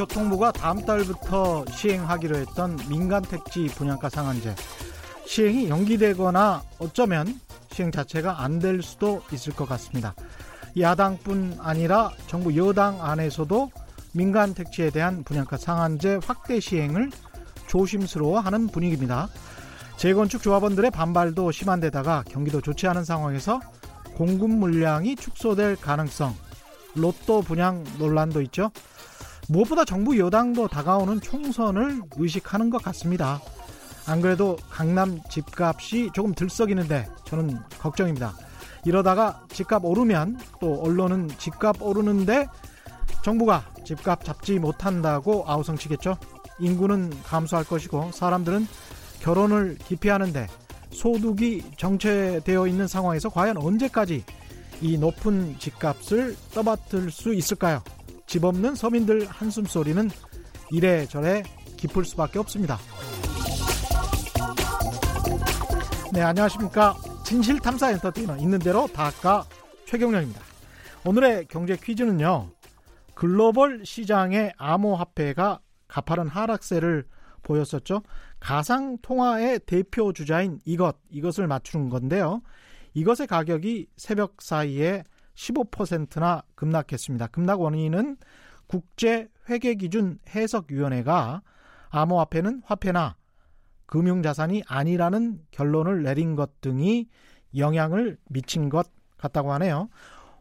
국토교통부가 다음 달부터 시행하기로 했던 민간 택지 분양가 상한제 시행이 연기되거나 어쩌면 시행 자체가 안 될 수도 있을 것 같습니다. 야당뿐 아니라 정부 여당 안에서도 민간 택지에 대한 분양가 상한제 확대 시행을 조심스러워하는 분위기입니다. 재건축 조합원들의 반발도 심한 데다가 경기도 좋지 않은 상황에서 공급 물량이 축소될 가능성, 로또 분양 논란도 있죠. 무엇보다 정부 여당도 다가오는 총선을 의식하는 것 같습니다. 안 그래도 강남 집값이 조금 들썩이는데 저는 걱정입니다. 이러다가 집값 오르면 또 언론은 집값 오르는데 정부가 집값 잡지 못한다고 아우성치겠죠. 인구는 감소할 것이고 사람들은 결혼을 기피하는데 소득이 정체되어 있는 상황에서 과연 언제까지 이 높은 집값을 떠받들 수 있을까요? 집 없는 서민들 한숨 소리는 이래저래 깊을 수밖에 없습니다. 네, 안녕하십니까. 진실탐사 엔터테이너 있는 대로 다까 최경령입니다. 오늘의 경제 퀴즈는요. 글로벌 시장의 암호화폐가 가파른 하락세를 보였었죠. 가상 통화의 대표 주자인 이것, 이것을 맞추는 건데요. 이것의 가격이 새벽 사이에 15%나 급락했습니다. 급락 원인은 국제 회계 기준 해석위원회가 암호화폐는 화폐나 금융자산이 아니라는 결론을 내린 것 등이 영향을 미친 것 같다고 하네요.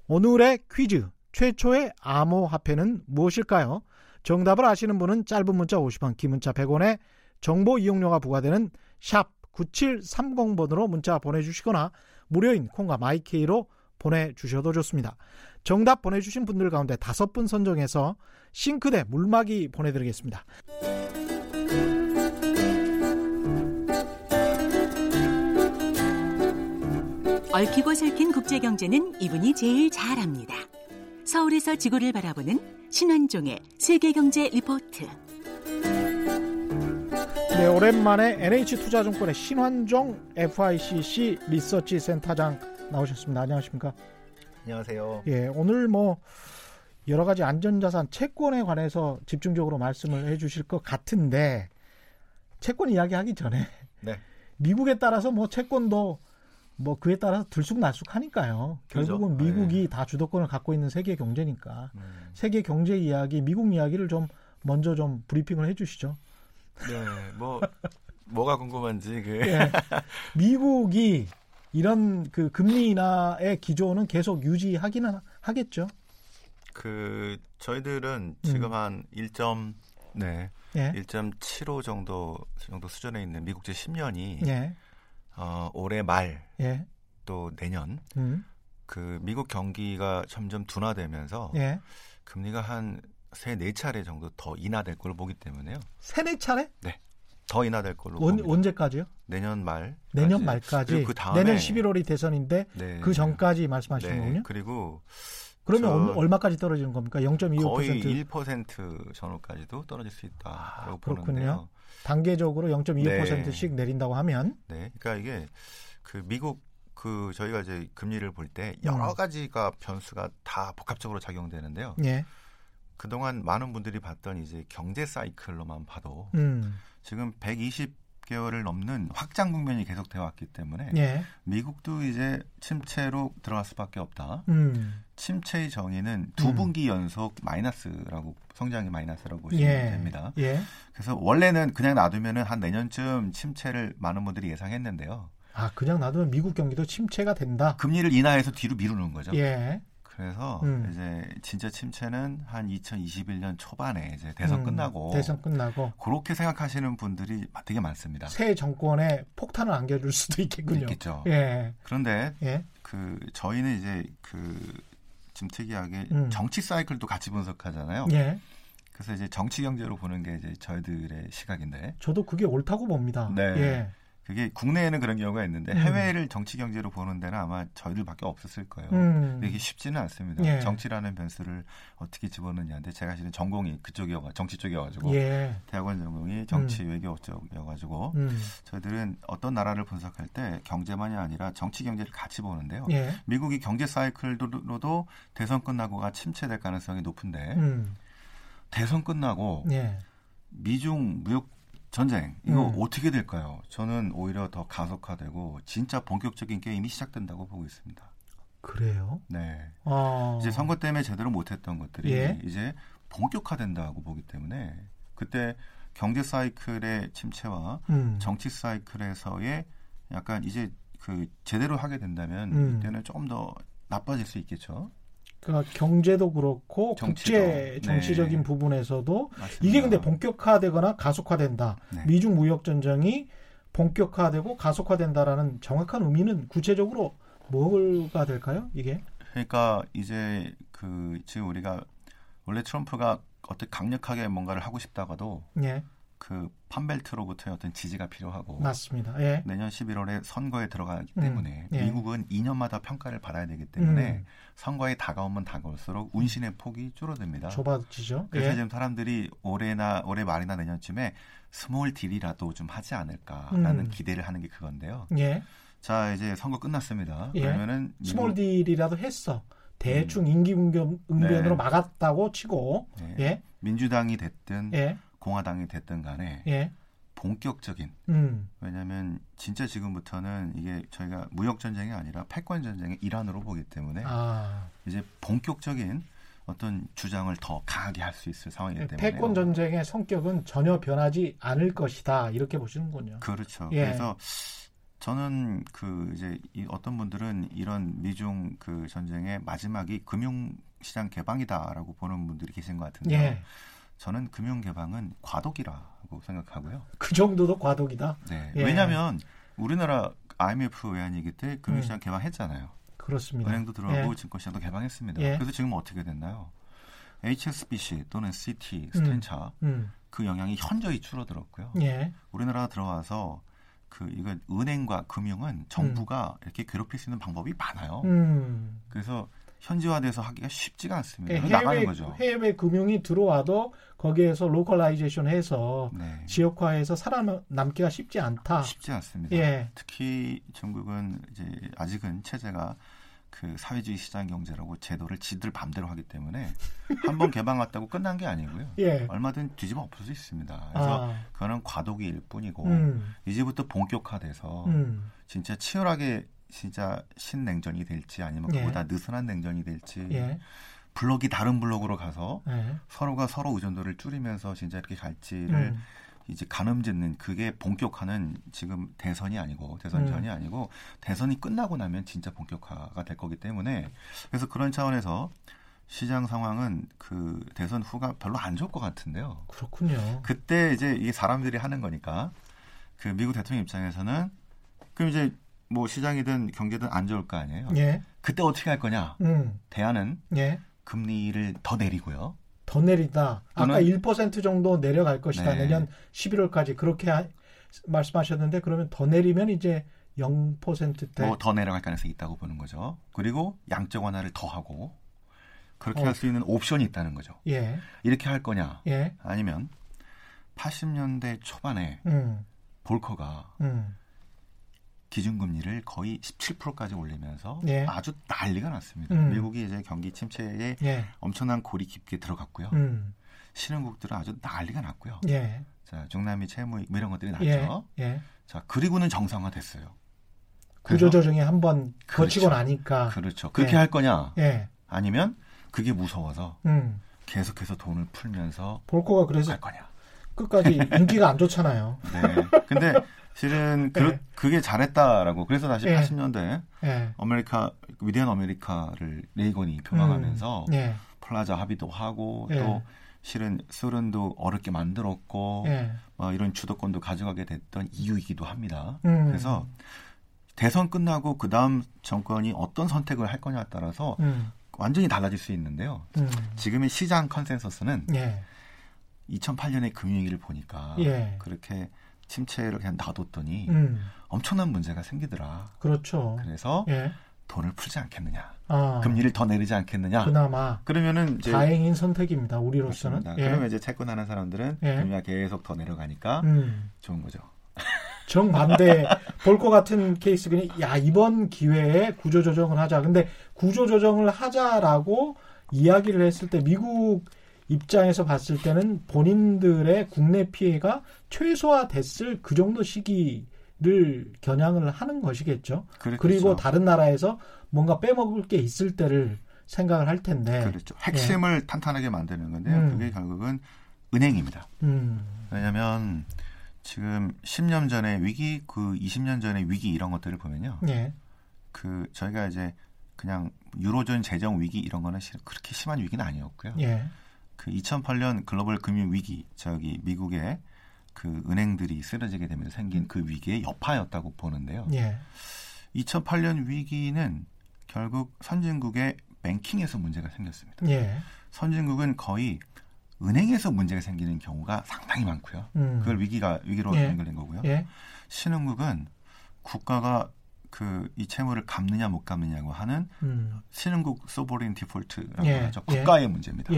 오늘의 퀴즈 최초의 암호화폐는 무엇일까요? 정답을 아시는 분은 짧은 문자 50원, 긴 문자 100원에 정보 이용료가 부과되는 샵 9730번으로 문자 보내주시거나 무료인 콩과 마이케이로 보내주셔도 좋습니다. 정답 보내주신 분들 가운데 다섯 분 선정해서 싱크대 물막이 보내드리겠습니다. 얽히고 설킨 국제경제는 이분이 제일 잘합니다. 서울에서 지구를 바라보는 신환종의 세계경제 리포트. 네, 오랜만에 NH투자증권의 신환종 FICC 리서치 센터장 나오셨습니다. 안녕하십니까? 안녕하세요. 예, 오늘 뭐 여러 가지 안전자산 채권에 관해서 집중적으로 말씀을 해주실 것 같은데 채권 이야기하기 전에 네. 미국에 따라서 뭐 채권도 뭐 그에 따라서 들쑥날쑥하니까요. 그렇죠. 결국은 미국이 네. 다 주도권을 갖고 있는 세계 경제니까 음. 세계 경제 이야기, 미국 이야기를 좀 먼저 좀 브리핑을 해주시죠. 네, 뭐 뭐가 궁금한지 그 예. 미국이 이런 그 금리 인하의 기조는 계속 유지하기는 하겠죠. 그 저희들은 지금 음. 한 1점 네. 예. 1.75 정도 정도 수준에 있는 미국제 10년이 예. 어, 올해 말또 예. 내년 음. 그 미국 경기가 점점 둔화되면서 예. 금리가 한 세네 차례 정도 더 인하될 걸로 보기 때문에요. 세네 차례? 더 인하될 걸로 언, 봅니다. 언제까지요? 내년 말 내년 말까지. 그 다음에 내년 11월이 대선인데 네. 그 전까지 말씀하시는 네. 거군요. 그리고 그러면 얼- 얼마까지 떨어지는 겁니까? 0.25% 거의 1% 전후까지도 떨어질 수 있다라고 아, 그렇군요. 보는데요. 단계적으로 0.25%씩 네. 내린다고 하면 네, 그러니까 이게 그 미국 그 저희가 이제 금리를 볼 때 여러 음. 가지가 변수가 다 복합적으로 작용되는데요. 예. 그동안 많은 분들이 봤던 이제 경제 사이클로만 봐도 음. 지금 120개월을 넘는 확장 국면이 계속되어 왔기 때문에 예. 미국도 이제 침체로 들어갈 수밖에 없다. 음. 침체의 정의는 두 음. 분기 연속 마이너스라고 성장이 마이너스라고 보시면 예. 됩니다. 예. 그래서 원래는 그냥 놔두면은 한 내년쯤 침체를 많은 분들이 예상했는데요. 아, 그냥 놔두면 미국 경기도 침체가 된다. 금리를 인하해서 뒤로 미루는 거죠. 예. 그래서 음. 이제 진짜 침체는 한 2021년 초반에 이제 대선 음, 끝나고 대선 끝나고 그렇게 생각하시는 분들이 되게 많습니다. 새 정권에 폭탄을 안겨줄 수도 있겠군요. 있겠죠. 예. 그런데 예. 그 저희는 이제 그좀 특이하게 음. 정치 사이클도 같이 분석하잖아요. 예. 그래서 이제 정치 경제로 보는 게 이제 저희들의 시각인데 저도 그게 옳다고 봅니다. 네. 예. 그게 국내에는 그런 경우가 있는데 음. 해외를 정치 경제로 보는 데는 아마 저희들밖에 없었을 거예요. 음. 이게 쉽지는 않습니다. 예. 정치라는 변수를 어떻게 집어넣냐인데 제가 실은 전공이 그쪽이어 정치 쪽이어가지고 예. 대학원 전공이 정치 외교 쪽이어가지고 음. 저희들은 어떤 나라를 분석할 때 경제만이 아니라 정치 경제를 같이 보는데요. 예. 미국이 경제 사이클로도 대선 끝나고가 침체될 가능성이 높은데 음. 대선 끝나고 예. 미중 무역 전쟁 이거 음. 어떻게 될까요? 저는 오히려 더 가속화되고 진짜 본격적인 게임이 시작된다고 보고 있습니다. 그래요? 네. 어. 이제 선거 때문에 제대로 못했던 것들이 예. 이제 본격화된다고 보기 때문에 그때 경제 사이클의 침체와 음. 정치 사이클에서의 약간 이제 그 제대로 하게 된다면 음. 이때는 조금 더 나빠질 수 있겠죠. 그러니까 경제도 그렇고 정치도. 국제 정치적인 네. 부분에서도 맞습니다. 이게 근데 본격화되거나 가속화된다. 네. 미중 무역 전쟁이 본격화되고 가속화된다라는 정확한 의미는 구체적으로 뭐가 될까요? 이게? 그러니까 이제 그 지금 우리가 원래 트럼프가 어떻게 강력하게 뭔가를 하고 싶다가도 예, 그 판벨트로부터의 어떤 지지가 필요하고 맞습니다. 예. 내년 11월에 선거에 들어가기 음, 때문에 예. 미국은 2년마다 평가를 받아야 되기 때문에 음. 선거에 다가오면 다가올수록 운신의 폭이 줄어듭니다. 좁아지죠. 그래서 예. 지금 사람들이 올해나 올해 말이나 내년쯤에 small deal이라도 좀 하지 않을까라는 음. 기대를 하는 게 그건데요. 예. 자 이제 선거 끝났습니다. 예. 그러면은 small deal이라도 했어. 대충 임기응변, 응변으로 네. 막았다고 치고 네. 예. 민주당이 됐든 예. 공화당이 됐든 간에 예. 본격적인 음. 왜냐하면 진짜 지금부터는 이게 저희가 무역 전쟁이 아니라 패권 전쟁의 일환으로 보기 때문에 아. 이제 본격적인 어떤 주장을 더 강하게 할 수 있을 상황이기 때문에 예, 패권 전쟁의 성격은 전혀 변하지 않을 것이다. 이렇게 보시는군요. 그렇죠. 예. 그래서 저는 그 이제 이 어떤 분들은 이런 미중 그 전쟁의 마지막이 금융 시장 개방이다라고 보는 분들이 계신 것 같은데요. 예. 저는 금융 개방은 과도기라고 생각하고요. 그 정도도 과도기다. 네. 예. 왜냐하면 우리나라 IMF 외환위기 때 금융시장 개방했잖아요. 그렇습니다. 은행도 들어가고 예. 증권시장도 개방했습니다. 예. 그래서 지금 어떻게 됐나요? HSBC 또는 Citi, 스탠차 음. 그 영향이 현저히 줄어들었고요. 예. 우리나라 들어와서 그 이거 은행과 금융은 정부가 이렇게 괴롭힐 수 있는 방법이 많아요. 음. 그래서 현지화돼서 하기가 쉽지가 않습니다. 예, 그래서 나가는 해외, 거죠. 해외 금융이 들어와도 거기에서 localization 해서 네. 지역화해서 살아남기가 쉽지 않다. 쉽지 않습니다. 예. 특히 중국은 이제 아직은 체제가 그 사회주의 시장 경제라고 제도를 지들 맘대로 하기 때문에 한 번 개방했다고 끝난 게 아니고요. 예. 얼마든 뒤집어 엎을 수 있습니다. 그래서 아. 그거는 과도기일 뿐이고 음. 이제부터 본격화돼서 음. 진짜 치열하게 진짜 신냉전이 될지 아니면 예. 그보다 느슨한 냉전이 될지 예. 블록이 다른 블록으로 가서 예. 서로가 서로 의존도를 줄이면서 진짜 이렇게 갈지를 음. 이제 가늠짓는 그게 본격화는 지금 대선이 아니고 대선 음. 전이 아니고 대선이 끝나고 나면 진짜 본격화가 될 거기 때문에 그래서 그런 차원에서 시장 상황은 그 대선 후가 별로 안 좋을 것 같은데요. 그렇군요. 그때 이제 이게 사람들이 하는 거니까 그 미국 대통령 입장에서는 그럼 이제 뭐 시장이든 경제든 안 좋을 거 아니에요. 예. 그때 어떻게 할 거냐? 음. 대안은 예. 금리를 더 내리고요. 더 내린다. 아까 또는- 1% 정도 내려갈 것이다. 네. 내년 11월까지 그렇게 하- 말씀하셨는데 그러면 더 내리면 이제 0%대 뭐더 내려갈 가능성이 있다고 보는 거죠. 그리고 양적 완화를 더 하고 그렇게 어. 할수 있는 옵션이 있다는 거죠. 예. 이렇게 할 거냐? 예. 아니면 80년대 초반에 음. 볼커가 음. 기준금리를 거의 17%까지 올리면서 예. 아주 난리가 났습니다. 음. 미국이 이제 경기 침체에 예. 엄청난 골이 깊게 들어갔고요. 음. 신흥국들은 아주 난리가 났고요. 예. 자, 중남미 채무 뭐 이런 것들이 났죠. 예. 예. 자, 그리고는 정상화 됐어요. 구조조정이 한번 그렇죠. 거치고 나니까 그렇죠. 그렇게 예. 할 거냐? 예. 아니면 그게 무서워서 음. 계속해서 돈을 풀면서 볼커가 그래서 갈 거냐? 끝까지 인기가 안 좋잖아요. 네. 근데 실은 그, 네. 그게 잘했다라고 그래서 다시 예. 80년대 예. 아메리카 위대한 아메리카를 레이건이 표방하면서 음. 예. 플라자 합의도 하고 예. 또 실은 소련도 어렵게 만들었고 예. 뭐 이런 주도권도 가져가게 됐던 이유이기도 합니다. 음. 그래서 대선 끝나고 그 다음 정권이 어떤 선택을 할 거냐에 따라서 음. 완전히 달라질 수 있는데요. 음. 지금의 시장 컨센서스는 예. 2008년의 금융위기를 보니까 예. 그렇게 침체를 그냥 놔뒀더니 음. 엄청난 문제가 생기더라. 그렇죠. 그래서 예. 돈을 풀지 않겠느냐, 아. 금리를 더 내리지 않겠느냐. 그나마 그러면은 이제 다행인 선택입니다. 우리로서는. 예. 그러면 이제 채권하는 사람들은 예. 금리가 계속 더 내려가니까 음. 좋은 거죠. 정반대 볼 것 같은 케이스 그냥 야 이번 기회에 구조조정을 하자. 근데 구조조정을 하자라고 이야기를 했을 때 미국 입장에서 봤을 때는 본인들의 국내 피해가 최소화됐을 그 정도 시기를 겨냥을 하는 것이겠죠. 그렇겠죠. 그리고 다른 나라에서 뭔가 빼먹을 게 있을 때를 생각을 할 텐데. 그렇죠. 핵심을 탄탄하게 만드는 건데요. 음. 그게 결국은 은행입니다. 음, 왜냐하면 지금 10년 전의 위기, 그 20년 전의 위기 이런 것들을 보면요. 예, 그 저희가 이제 그냥 유로존 재정 위기 이런 거는 실- 그렇게 심한 위기는 아니었고요. 예, 그 2008년 글로벌 금융 위기, 저기 미국의 그 은행들이 쓰러지게 되면서 생긴 그 위기의 여파였다고 보는데요. 예, 2008년 위기는 결국 선진국의 뱅킹에서 문제가 생겼습니다. 예, 선진국은 거의 은행에서 문제가 생기는 경우가 상당히 많고요. 음, 그걸 위기가 위기로 예. 연결된 거고요. 예, 신흥국은 국가가 그 이 채무를 갚느냐 못 갚느냐고 하는 음, 신흥국 소버린 디폴트라고 예, 하죠. 예. 국가의 문제입니다.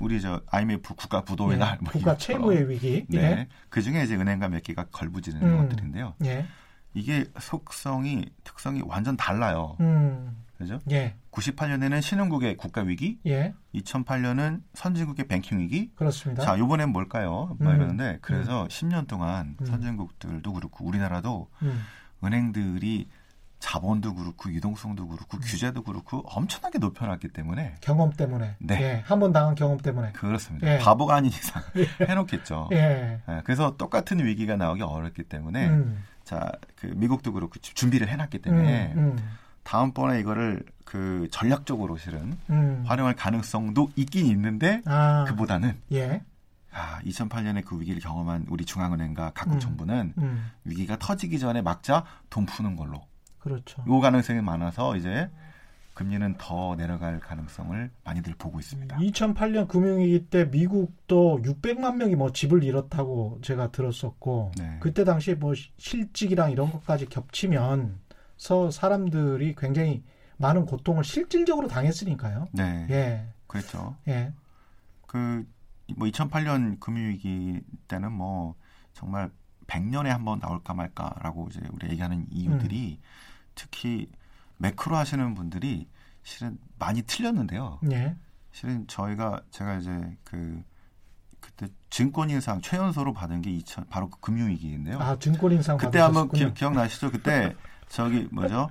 예, 우리 저 IMF 국가 부도의 예. 날, 뭐 국가. 채무의 위기, 네. 예, 그 중에 이제 은행과 몇 개가 걸부지는 음. 것들인데요. 예, 이게 속성이 특성이 완전 달라요. 음, 그죠? 예, 98년에는 신흥국의 국가 위기, 예, 2008년은 선진국의 뱅킹 위기. 그렇습니다. 자, 요번엔 뭘까요? 막 음. 이러는데 그래서 10년 동안 음. 선진국들도 그렇고 우리나라도 음, 은행들이 자본도 그렇고 유동성도 그렇고 음. 규제도 그렇고 엄청나게 높여놨기 때문에 경험 때문에, 네. 예, 한번 당한 경험 때문에, 그렇습니다. 예. 바보가 아닌 이상 해놓겠죠. 예, 예, 그래서 똑같은 위기가 나오기 어렵기 때문에 음, 자, 그 미국도 그렇고 지- 준비를 해놨기 때문에 음, 다음번에 이거를 그 전략적으로 실은 음, 활용할 가능성도 있긴 있는데 아, 그보다는 예, 아, 2008년에 그 위기를 경험한 우리 중앙은행과 각국 음. 정부는 음, 위기가 터지기 전에 막자 돈 푸는 걸로 그렇죠. 요 가능성이 많아서 이제 금리는 더 내려갈 가능성을 많이들 보고 있습니다. 2008년 금융위기 때 미국도 600만 명이 뭐 집을 잃었다고 제가 들었었고 네. 그때 당시에 뭐 실직이랑 이런 것까지 겹치면서 사람들이 굉장히 많은 고통을 실질적으로 당했으니까요. 네, 예, 그렇죠. 예, 그 뭐 2008년 금융위기 때는 뭐 정말 100년에 한 번 나올까 말까라고 이제 우리 얘기하는 이유들이 특히 매크로 하시는 분들이 실은 많이 틀렸는데요. 예, 실은 저희가 제가 이제 그 그때 증권인상 최연소로 받은 게 2000, 바로 그 금융위기인데요. 아 증권인상 그때 한번. 기, 기억나시죠? 그때 저기 뭐죠?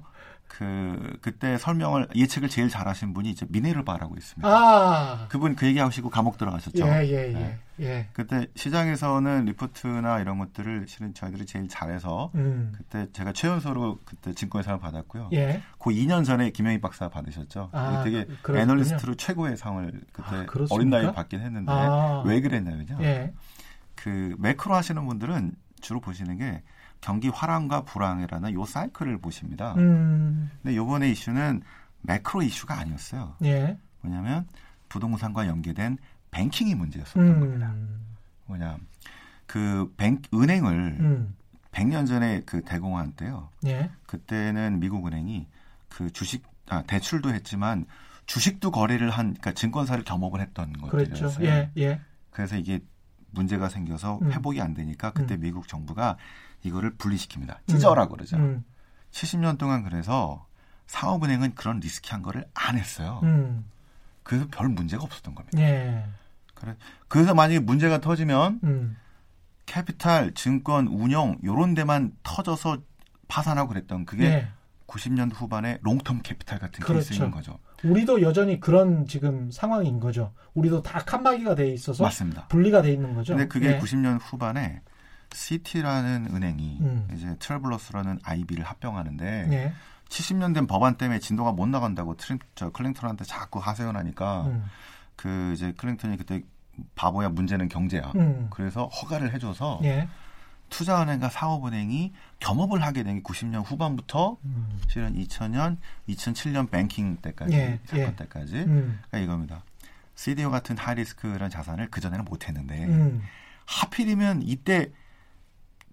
그 그때 설명을 예측을 제일 잘하신 분이 이제 미네르바라고 있습니다. 아, 그분 그 얘기하시고 감옥 들어가셨죠. 예, 예, 예, 네. 예, 그때 시장에서는 리포트나 이런 것들을 실은 저희들이 제일 잘해서 음, 그때 제가 최연소로 그때 증권상을 받았고요. 예, 그 2년 전에 김영희 박사 받으셨죠. 아, 되게 그- 그러셨군요. 애널리스트로 최고의 상을 그때 아? 어린 나이에 받긴 했는데 아. 왜 그랬냐면요. 예, 그 매크로 하시는 분들은 주로 보시는 게 경기 화랑과 불황이라는 요 사이클을 보십니다. 음, 근데 요번에 이슈는 매크로 이슈가 아니었어요. 예, 뭐냐면 부동산과 연계된 뱅킹이 문제였었던 겁니다. 음, 뭐냐 그 뱅, 은행을 음, 100년 전에 그 대공황 때요. 예, 그때는 미국 은행이 그 주식 아, 대출도 했지만 주식도 거래를 한 그러니까 증권사를 겸업을 했던 그렇죠. 것들이었어요. 예, 예, 그래서 이게 문제가 생겨서 음. 회복이 안 되니까 그때 음. 미국 정부가 이거를 분리시킵니다. 찢어라 그러죠. 음, 70년 동안 그래서 상업은행은 그런 리스키한 거를 안 했어요. 음, 그래서 별 문제가 없었던 겁니다. 예, 그래, 그래서 만약에 문제가 터지면 음, 캐피탈, 증권, 운용 요런 데만 터져서 파산하고 그랬던 그게 예. 90년 후반에 Long-Term Capital 같은 그렇죠. 케이스인 거죠. 우리도 여전히 그런 지금 상황인 거죠. 우리도 다 칸막이가 돼 있어서 맞습니다. 분리가 돼 있는 거죠. 근데 그게 예. 90년 후반에 Citi라는 은행이 음. 이제 Travelers라는 IB를 합병하는데 예. 70년 된 법안 때문에 진도가 못 나간다고 트림, 저 클린턴한테 자꾸 하소연하니까 음. 그 이제 클린턴이 그때 바보야 문제는 경제야. 음. 그래서 허가를 해줘서 예. 투자은행과 사업은행이 겸업을 하게 된 게 90년 후반부터 음. 실은 2000년, 2007년 뱅킹 때까지 예, 사건 예. 때까지 음. 그러니까 이겁니다. CDO 같은 하이리스크라는 자산을 그 전에는 못했는데 음. 하필이면 이때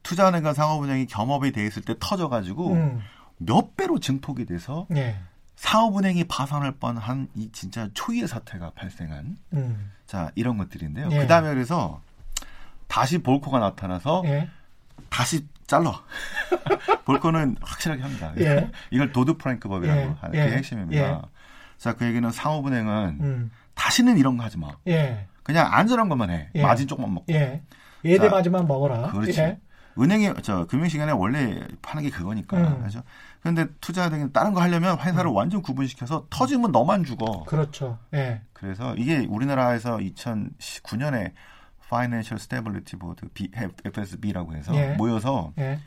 투자은행과 상업은행이 겸업이 돼 있을 때 터져가지고 음. 몇 배로 증폭이 돼서 예. 사업은행이 파산할 뻔한 이 진짜 초유의 사태가 발생한 음. 자 이런 것들인데요. 예. 그 다음에 그래서 다시 볼코가 나타나서 예. 다시 잘라. 볼코는 확실하게 합니다. 예. 이걸 도드 프랭크 법이라고 예. 하는 예. 게 핵심입니다. 예. 자, 그 얘기는 상업은행은 음. 다시는 이런 거 하지 마. 예. 그냥 안전한 것만 해. 예. 마진 조금만 먹고. 예. 예대 자, 맞이만 먹어라. 그렇지. 예. 은행이 저 금융 시간에 원래 파는 게 그거니까. 음. 그죠? 그런데 투자 등은 다른 거 하려면 회사를 완전 구분시켜서 터지면 너만 죽어. 그렇죠. 예. 그래서 이게 우리나라에서 2019년에 Financial Stability Board FSB라고 해서 예. 모여서 예.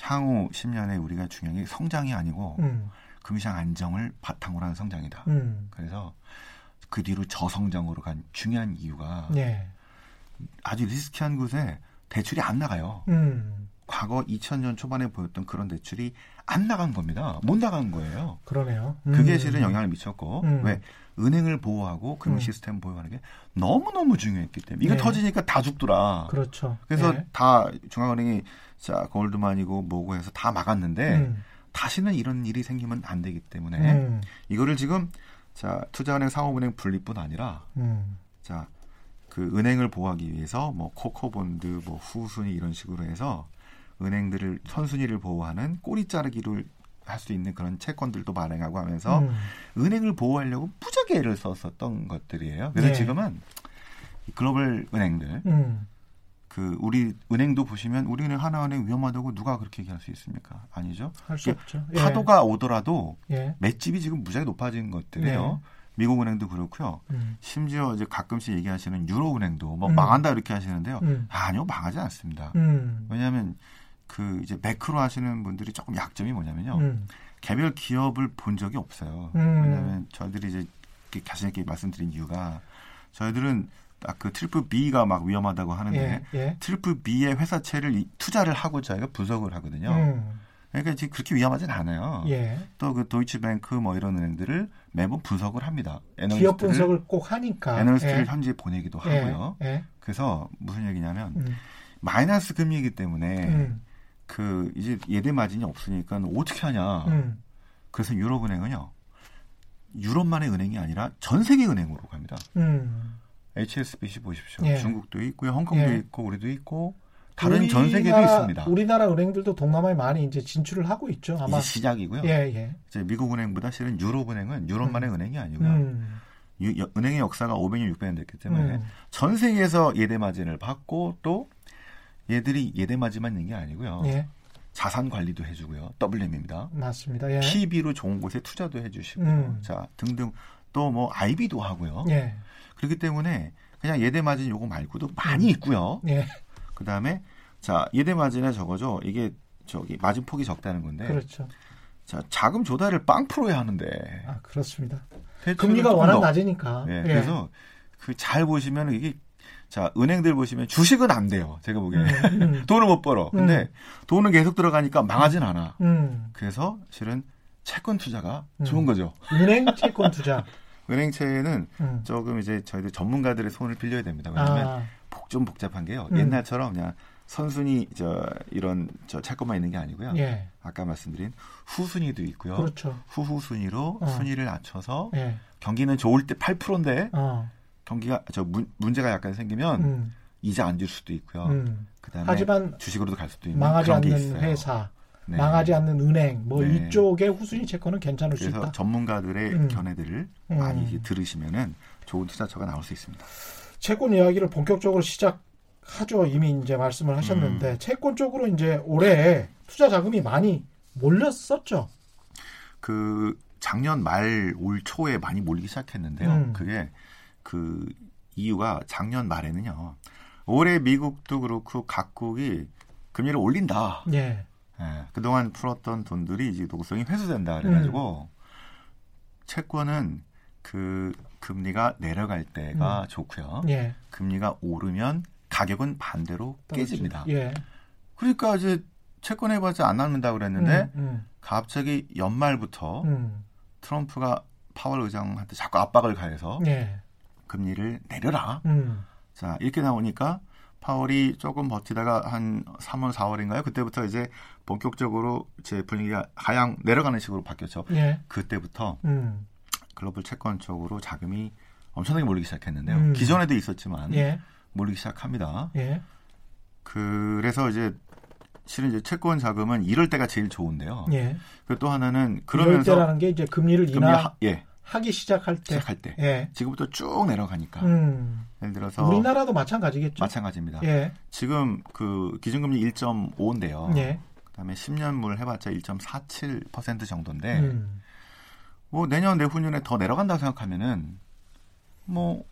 향후 10년에 우리가 중요한 게 성장이 아니고 음. 금융시장 안정을 바탕으로 하는 성장이다. 음. 그래서 그 뒤로 저성장으로 간 중요한 이유가 예. 아주 리스키한 곳에 대출이 안 나가요. 음. 과거 2000년 초반에 보였던 그런 대출이 안 나간 겁니다. 못 나간 거예요. 그러네요. 그게 음. 실은 영향을 미쳤고 음. 왜 은행을 보호하고 금융 음. 시스템 보호하는 게 너무 너무 중요했기 때문에 이거 네. 터지니까 다 죽더라. 그렇죠. 그래서 예. 다 중앙은행이 자 골드만이고 뭐고 해서 다 막았는데 음. 다시는 이런 일이 생기면 안 되기 때문에 음. 이거를 지금 자 투자은행 상업은행 분리뿐 아니라 음. 자 그 은행을 보호하기 위해서 뭐 코코본드 뭐 후순위 이런 식으로 해서 은행들을 선순위를 보호하는 꼬리 자르기를 할 수 있는 그런 채권들도 발행하고 하면서 음. 은행을 보호하려고 무지하게 애를 썼었던 것들이에요. 그래서 네. 지금은 이 글로벌 은행들 음. 그 우리 은행도 보시면 우리 은행 하나은행 위험하다고 누가 그렇게 얘기할 수 있습니까? 아니죠. 할수 이게 없죠. 예. 파도가 오더라도 예. 맷집이 지금 무지하게 높아진 것들이에요. 미국 은행도 그렇고요. 음. 심지어 이제 가끔씩 얘기하시는 유로은행도 뭐 음. 망한다 이렇게 하시는데요. 음. 아니요, 망하지 않습니다. 음. 왜냐하면 그 이제 매크로 하시는 분들이 조금 약점이 뭐냐면요. 음. 개별 기업을 본 적이 없어요. 음. 왜냐하면 저희들이 이제 자신 있게 말씀드린 이유가 저희들은 딱그 triple B가 막 위험하다고 하는데 예. 예. triple B의 회사채를 이- 투자를 하고 저희가 분석을 하거든요. 음. 그러니까 지금 그렇게 위험하진 않아요. 예. 또그 도이치뱅크 뭐 이런 은행들을 매번 분석을 합니다. 기업 분석을 꼭 하니까. 애널리스트를 예. 현지에 보내기도 예. 하고요. 예. 그래서 무슨 얘기냐면 음. 마이너스 금리이기 때문에 음. 그 이제 예대 마진이 없으니까 어떻게 하냐. 음. 그래서 유럽은행은요. 유럽만의 은행이 아니라 전 세계 은행으로 갑니다. 음. HSBC 보십시오. 예. 중국도 있고요, 홍콩도 예. 있고, 우리도 있고, 다른 전 세계도 우리나라- 있습니다. 우리나라 은행들도 동남아에 많이 이제 진출을 하고 있죠. 아마. 이제 시작이고요. 예, 예. 이제 미국 은행보다 실은 유럽 은행은 유럽만의 은행이 아니고요. 음. 유- 여- 은행의 역사가 500년, 600년 됐기 때문에 음. 전 세계에서 예대 마진을 받고 또 얘들이 예대 마진만 있는 게 아니고요. 예. 자산 관리도 해주고요. WM입니다. 맞습니다. 예. PB로 좋은 곳에 투자도 해주시고, 음. 자 등등 또 뭐 IB도 하고요. 예. 그렇기 때문에 그냥 예대 마진 요거 말고도 많이 있고요. 예. 그 다음에 자 예대 마진에 적어줘 이게 저기 마진 폭이 적다는 건데, 그렇죠. 자 자금 조달을 빵 프로에 하는데 아, 그렇습니다. 금리가 워낙 더- 낮으니까. 예, 예. 그래서 그 잘 보시면 이게 자 은행들 보시면 주식은 안 돼요. 제가 보기에 음, 음. 돈을 못 벌어. 근데 돈은 계속 들어가니까 망하진 않아. 음. 그래서 실은 채권 투자가 음. 좋은 거죠. 은행 채권 투자. 은행채는 음. 조금 이제 저희들 전문가들의 손을 빌려야 됩니다. 왜냐하면 아, 복 좀 복잡한 게요. 음. 옛날처럼 그냥 선순위 저 이런 저 채권만 있는 게 아니고요. 예. 아까 말씀드린 후순위도 있고요. 그렇죠. 후후 순위로 어. 순위를 낮춰서 예. 경기는 좋을 때 8%인데 어. 경기가 저 문, 문제가 약간 생기면 음. 이자 안 줄 수도 있고요. 음. 그다음에 하지만 주식으로도 갈 수도 있는 망하지 그런 게 않는 있어요. 회사, 네. 망하지 않는 은행, 뭐 네. 이쪽의 후순위 채권은 괜찮을 수 그래서 있다. 전문가들의 음. 견해들을 음. 많이 이제 들으시면은 좋은 투자처가 나올 수 있습니다. 채권 이야기를 본격적으로 시작하죠. 이미 이제 말씀을 하셨는데 음. 채권 쪽으로 이제 올해 투자 자금이 많이 몰렸었죠. 그 작년 말 올 초에 많이 몰리기 시작했는데요. 음. 그게 그 이유가 작년 말에는요. 올해 미국도 그렇고 각국이 금리를 올린다. 예. 예, 그동안 풀었던 돈들이 이제 노동성이 회수된다 그래가지고 음. 채권은 그 금리가 내려갈 때가 음. 좋고요. 예. 금리가 오르면 가격은 반대로 깨집니다. 예. 그러니까 이제 채권 해봤자 안 남는다 그랬는데 음, 갑자기 연말부터 음, 트럼프가 파월 의장한테 자꾸 압박을 가해서 음. 예. 금리를 내려라. 음, 자 이렇게 나오니까 파월이 조금 버티다가 한 3월, 4월인가요? 그때부터 이제 본격적으로 제 분위기가 하향 내려가는 식으로 바뀌었죠. 예. 그때부터 음, 글로벌 채권 쪽으로 자금이 엄청나게 몰리기 시작했는데요. 음. 기존에도 있었지만 예. 몰리기 시작합니다. 예. 그래서 이제 실은 이제 채권 자금은 이럴 때가 제일 좋은데요. 예. 그또 하나는 그러면서 때라는 게 이제 금리를 금리 인하 하, 예 하기 시작할 때. 시작할 때 예. 지금부터 쭉 내려가니까 음, 예를 들어서 우리나라도 마찬가지겠죠. 마찬가지입니다. 예. 지금 그 기준금리 1.5인데요. 예. 그다음에 10년물 해봤자 1.47% 정도인데 음. 뭐 내년 내후년에 더 내려간다고 생각하면은 뭐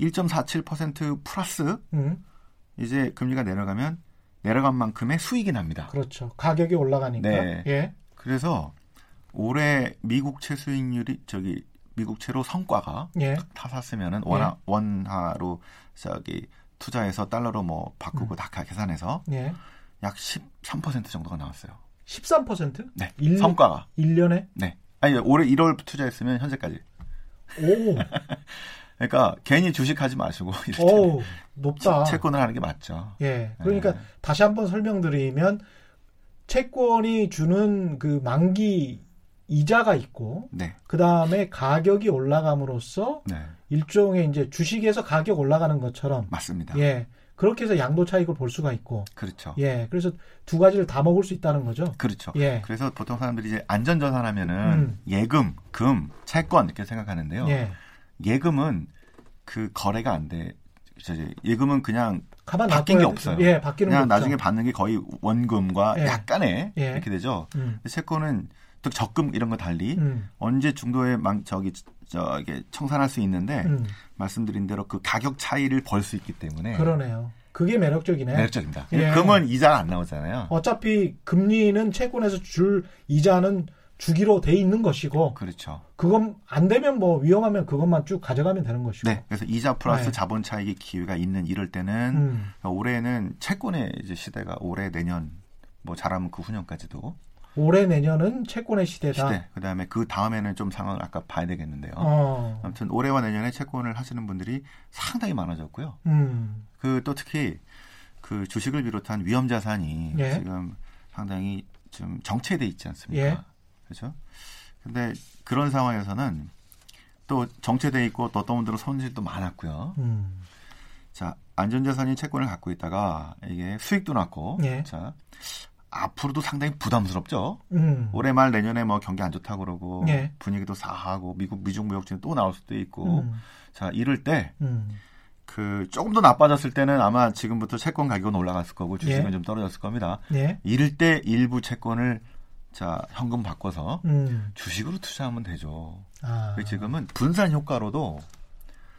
1.47% 플러스 음. 이제 금리가 내려가면 내려간 만큼의 수익이 납니다. 그렇죠. 가격이 올라가니까. 네. 예. 그래서 올해 미국채 수익률이 저기 미국채로 성과가 예. 타샀으면은 원화 원화로 저기 투자해서 달러로 뭐 바꾸고 음. 다 계산해서 예. 약 13% 정도가 나왔어요. 13%? 네. 일- 성과가. 1년에? 네. 아니 올해 1월 투자했으면 현재까지. 오. 그러니까 괜히 주식하지 마시고 오. 높다. 채- 채권을 하는 게 맞죠. 예. 그러니까 네. 다시 한번 설명드리면 채권이 주는 그 만기 이자가 있고 네. 그다음에 가격이 올라감으로써 네. 일종의 이제 주식에서 가격 올라가는 것처럼 맞습니다. 예. 그렇게 해서 양도 차익을 볼 수가 있고 그렇죠. 예. 그래서 두 가지를 다 먹을 수 있다는 거죠. 그렇죠. 예. 그래서 보통 사람들이 이제 안전자산하면은 음. 예금, 금, 채권 이렇게 생각하는데요. 예. 예금은 그 거래가 안 돼. 예금은 그냥 가만 바뀐 게 없어요. 예, 바뀌는 게 그냥. 나중에 받는 게 거의 원금과 예. 약간의 예. 이렇게 되죠. 음. 채권은 또 적금 이런 거 달리 음. 언제 중도에 망 저기 저게 청산할 수 있는데 음. 말씀드린 대로 그 가격 차이를 벌 수 있기 때문에 그러네요. 그게 매력적이네. 매력적입니다. 예. 금은 이자가 안 나오잖아요. 어차피 금리는 채권에서 줄 이자는 주기로 돼 있는 것이고 그렇죠. 그건 안 되면 뭐 위험하면 그것만 쭉 가져가면 되는 것이고. 네. 그래서 이자 플러스 네. 자본 차익의 기회가 있는 이럴 때는 음. 올해는 채권의 이제 시대가 올해 내년 뭐 잘하면 그 후년까지도 올해 내년은 채권의 시대다. 시대. 그다음에 그 다음에는 좀 상황을 아까 봐야 되겠는데요. 어. 아무튼 올해와 내년에 채권을 하시는 분들이 상당히 많아졌고요. 음. 그또 특히 그 주식을 비롯한 위험 자산이 예. 지금 상당히 좀 정체돼 있지 않습니까? 예. 그렇죠? 근데 그런 상황에서는 또 정체돼 있고 또 어떤 분들은 손실도 많았고요. 음. 자, 안전자산인 채권을 갖고 있다가 이게 수익도 났고, 예. 자, 앞으로도 상당히 부담스럽죠. 음. 올해 말 내년에 뭐 경기 안 좋다고 그러고 예. 분위기도 싸하고 미국 미중 무역chiến 또 나올 수도 있고 음. 자 이럴 때 음. 그 조금 더 나빠졌을 때는 아마 지금부터 채권 가격은 올라갔을 거고 주식은 예. 좀 떨어졌을 겁니다. 예. 이럴 때 일부 채권을 자 현금 바꿔서 음. 주식으로 투자하면 되죠. 아. 지금은 분산 효과로도